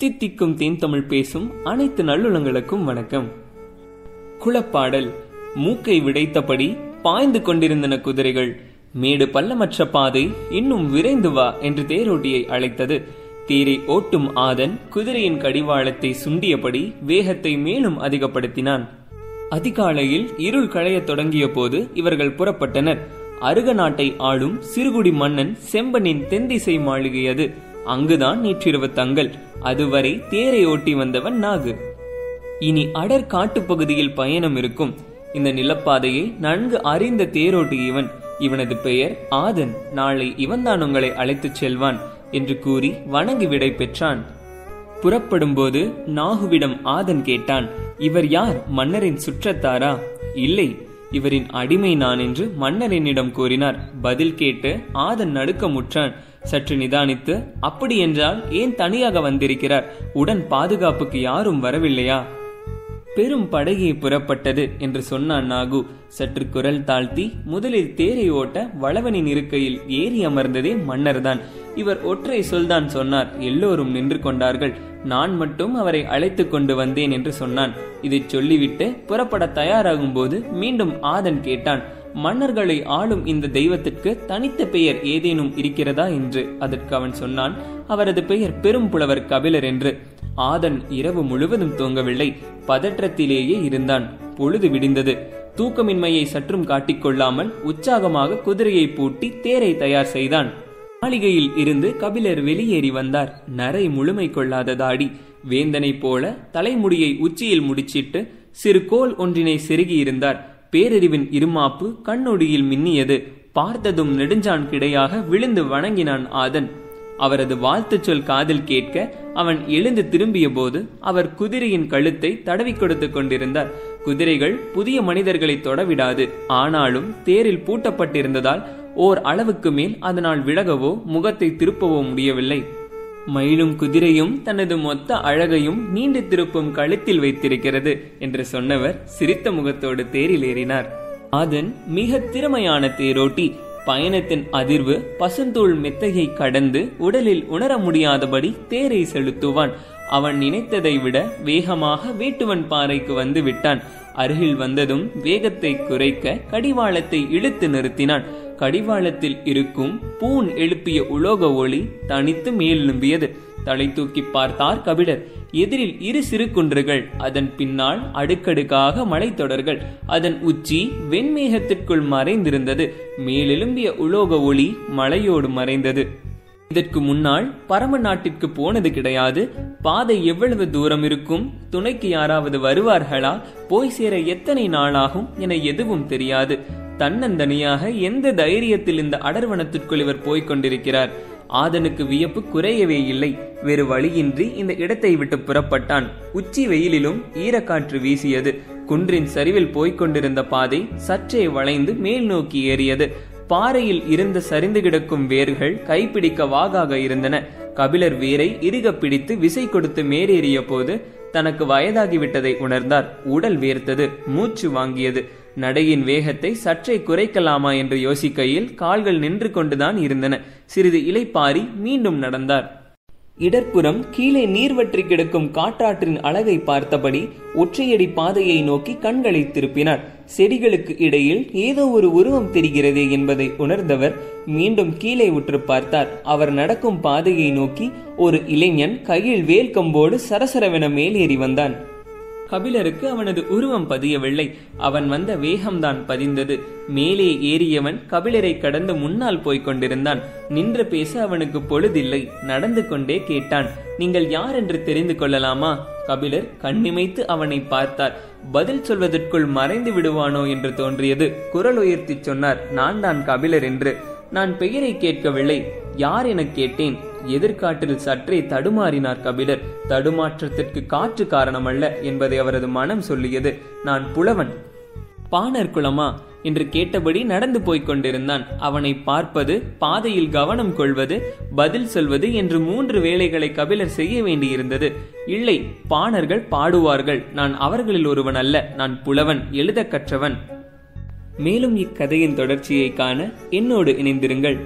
தித்திக்கும் தேன் தமிழ் பேசும் அனைத்து நல்லுளங்களுக்கும் வணக்கம். குளப்பாடல். மூக்கை விடைத்தபடி பாய்ந்து கொண்டிருந்தன குதிரைகள். மேடு பள்ளமற்ற பாதை இன்னும் விரைந்து வா என்று தேரோட்டியை அழைத்தது. தேரை ஓட்டும் ஆதன் குதிரையின் கடிவாளத்தை சுண்டியபடி வேகத்தை மேலும் அதிகப்படுத்தினான். அதிகாலையில் இருள் களையத் தொடங்கிய போது இவர்கள் புறப்பட்டனர். அருக நாட்டை ஆளும் சிறுகுடி மன்னன் செம்பனின் தென்திசை மாளிகை அது அங்குதான் நேற்றிரவு தங்கள். அதுவரை தேரை ஓட்டி வந்தவன் நாகு. இனி அடர் காட்டுப் பகுதியில் பயணம் இருக்கும். இந்த நிலப்பாதையை நன்கு அறிந்த தேரோட்டி இவன். இவனது பெயர் ஆதன். நாளை இவன்தான் உங்களை அழைத்துச் செல்வான் என்று கூறி வணங்கி விடை பெற்றான். புறப்படும்போது நாகுவிடம் ஆதன் கேட்டான் இவர் யார்? மன்னரின் சுற்றத்தாரா? இல்லை இவரின் அடிமை நான் என்று மன்னர் என்னிடம் கூறினார். பதில் கேட்டு ஆதன் நடுக்கமுற்றான். சற்று நிதானித்து அப்படி என்றால் ஏன் தனியாக வந்திருக்கிறார்? உடன் பாதுகாப்புக்கு யாரும் வரவில்லையா? பெரும் படகே புறப்பட்டது என்று சொன்னான் நாகு. சற்று குரல் தாழ்த்தி முதலில் தேரை ஓட்ட வளவனின் இருக்கையில் ஏறி அமர்ந்ததே மன்னர்தான். இவர் ஒற்றை சொல்தான் சொன்னார் எல்லோரும் நின்று கொண்டார்கள். நான் மட்டும் அவரை அழைத்து கொண்டு வந்தேன் என்று சொன்னான். இதை சொல்லிவிட்டு புறப்பட தயாராகும் போது மீண்டும் ஆதன் கேட்டான் மன்னர்களை ஆளும் இந்த தெய்வத்திற்கு தனித்த பெயர் ஏதேனும் இருக்கிறதா? என்று. அதற்கு அவன் சொன்னான் அவரது பெயர் பெரும் புலவர் கபிலர் என்று. ஆதன் இரவு முழுவதும் தூங்கவில்லை. பதற்றத்திலேயே இருந்தான். பொழுது விடிந்தது. தூக்கமின்மையை சற்றும் காட்டிக்கொள்ளாமல் உற்சாகமாக குதிரையை பூட்டி தேரை தயார் செய்தான். மாளிகையில் இருந்து கபிலர் வெளியேறி வந்தார். நரை முழுமை கொள்ளாத தாடி வேந்தனைப் போல தலைமுடியை உச்சியில் முடிச்சிட்டு சிறு கோல் ஒன்றினை செருகியிருந்தார் பேரறிவின் இருமாப்பு கண்ணொடியில் மின்னியது. பார்த்ததும் நெடுஞ்சான் கிடையாக விழுந்து வணங்கினான் ஆதன். அவரது வாழ்த்துச் சொல் காதில் கேட்க அவன் எழுந்து திரும்பிய போது அவர் குதிரையின் கழுத்தை தடவி கொடுத்து கொண்டிருந்தார். குதிரைகள் புதிய மனிதர்களை தொடவிடாது. ஆனாலும் தேரில் பூட்டப்பட்டிருந்ததால் ஓர் அளவுக்கு மேல் அதனால் விலகவோ முகத்தை திருப்பவோ முடியவில்லை. மயிலும் குதிரையும் தனது மொத்த அழகையும் நீண்டு திருப்பும் கழுத்தில் வைத்திருக்கிறது என்று சொன்னவர் சிரித்த முகத்தோடு தேரில் ஏறினார். அதன் மிக திறமையான தேரோட்டி பயணத்தின் அதிர்வு பசுந்தூள் மெத்தையை கடந்து உடலில் உணர முடியாதபடி தேரை செலுத்துவான். அவன் நினைத்ததை விட வேகமாக வேட்டுவன் பாறைக்கு வந்து விட்டான். அருகில் வந்ததும் வேகத்தை குறைக்க கடிவாளத்தை இழுத்து நிறுத்தினான். கடிவாளத்தில் இருக்கும் பூன் எழுப்பிய உலோக ஒளி தனித்து மேலெழும்பியது தலை தூக்கி பார்த்தார் கபிலர். எதிரில் இரு சிறு குன்றுகள் அதன் பின்னால் அடுக்கடுக்காக மலைத்தொடர்கள். அதன் உச்சி வெண்மேகத்திற்குள் மறைந்திருந்தது. மேலெழும்பிய உலோக ஒளி மலையோடு மறைந்தது. இதற்கு முன்னால் பரம நாட்டிற்கு போனது கிடையாது. பாதை எவ்வளவு தூரம் இருக்கும்? துணைக்கு யாராவது வருவார்களா? போய் சேர எத்தனை நாளாகும் என எதுவும் தெரியாது. தன்னந்தனியாக எந்த தைரியத்தில் இந்த அடர்வனத்திற்குள் இவர் போய்க் கொண்டிருக்கிறார்? ஆதனுக்கு வியப்பு குறையவே இல்லை. வேறு வழியின்றி இந்த இடத்தை விட்டு புறப்பட்டான். உச்சி வெயிலிலும் ஈரக்காற்று வீசியது. குன்றின் சரிவில் போய்க் கொண்டிருந்த பாதை சற்றே வளைந்து மேல் நோக்கி ஏறியது. பாறையில் இருந்த சரிந்து கிடக்கும் வேர்கள் கைப்பிடிக்க வாகாக இருந்தன. கபிலர் வேரை இறுக பிடித்து விசை கொடுத்து மேலேறிய போது தனக்கு வயதாகிவிட்டதை உணர்ந்தார். உடல் வேர்த்தது மூச்சு வாங்கியது. நடையின் வேகத்தை சற்றே குறைக்கலாமா என்று யோசிக்கையில் கால்கள் நின்று கொண்டுதான் இருந்தன. சிறிது இலைப்பாரி மீண்டும் நடந்தார். இடர்புறம் கீழே நீர்வற்றி கிடக்கும் காற்றாற்றின் அழகை பார்த்தபடி ஒற்றையடி பாதையை நோக்கி கண்களை திருப்பினார். செடிகளுக்கு இடையில் ஏதோ ஒரு உருவம் தெரிகிறது என்பதை உணர்ந்தவர் மீண்டும் கீழே உற்று பார்த்தார். அவர் நடக்கும் பாதையை நோக்கி ஒரு இளைஞன் கையில் வேல் கம்போடு சரசரவென மேலேறி வந்தான். கபிலருக்கு அவனது உருவம் பதியவில்லை. அவன் வந்த வேகம்தான் பதிந்தது. மேலே ஏறியவன் கபிலரை கடந்து முன்னால் போய்க் கொண்டிருந்தான். நின்று பேச அவனுக்கு பொழுதில்லை. நடந்து கொண்டே கேட்டான் நீங்கள் யார் என்று தெரிந்து கொள்ளலாமா? கபிலர் கண்ணிமைத்து அவனை பார்த்தார். பதில் சொல்வதற்குள் மறைந்து விடுவானோ? என்று தோன்றியது. குரல் உயர்த்தி சொன்னார் நான் தான் கபிலர் என்று. நான் பெயரை கேட்கவில்லை. யார் என கேட்டேன்? எதிர்காட்டில் சற்றே தடுமாறினார் கபிலர். தடுமாற்றத்திற்கு காற்று காரணமல்ல என்பதை அவரது மனம் சொல்லியது. நான் புலவன். பாணர் குளமா என்று கேட்டபடி நடந்து போய்க் கொண்டிருந்தான். அவனை பார்ப்பது பாதையில் கவனம் கொள்வது பதில் சொல்வது என்று மூன்று வேலைகளை கபிலர் செய்ய வேண்டியிருந்தது. இல்லை பாணர்கள் பாடுவார்கள். நான் அவர்களில் ஒருவன் அல்ல. நான் புலவன் எழுத கற்றவன் மேலும் இக்கதையின் தொடர்ச்சியை காண என்னோடு இணைந்திருங்கள்.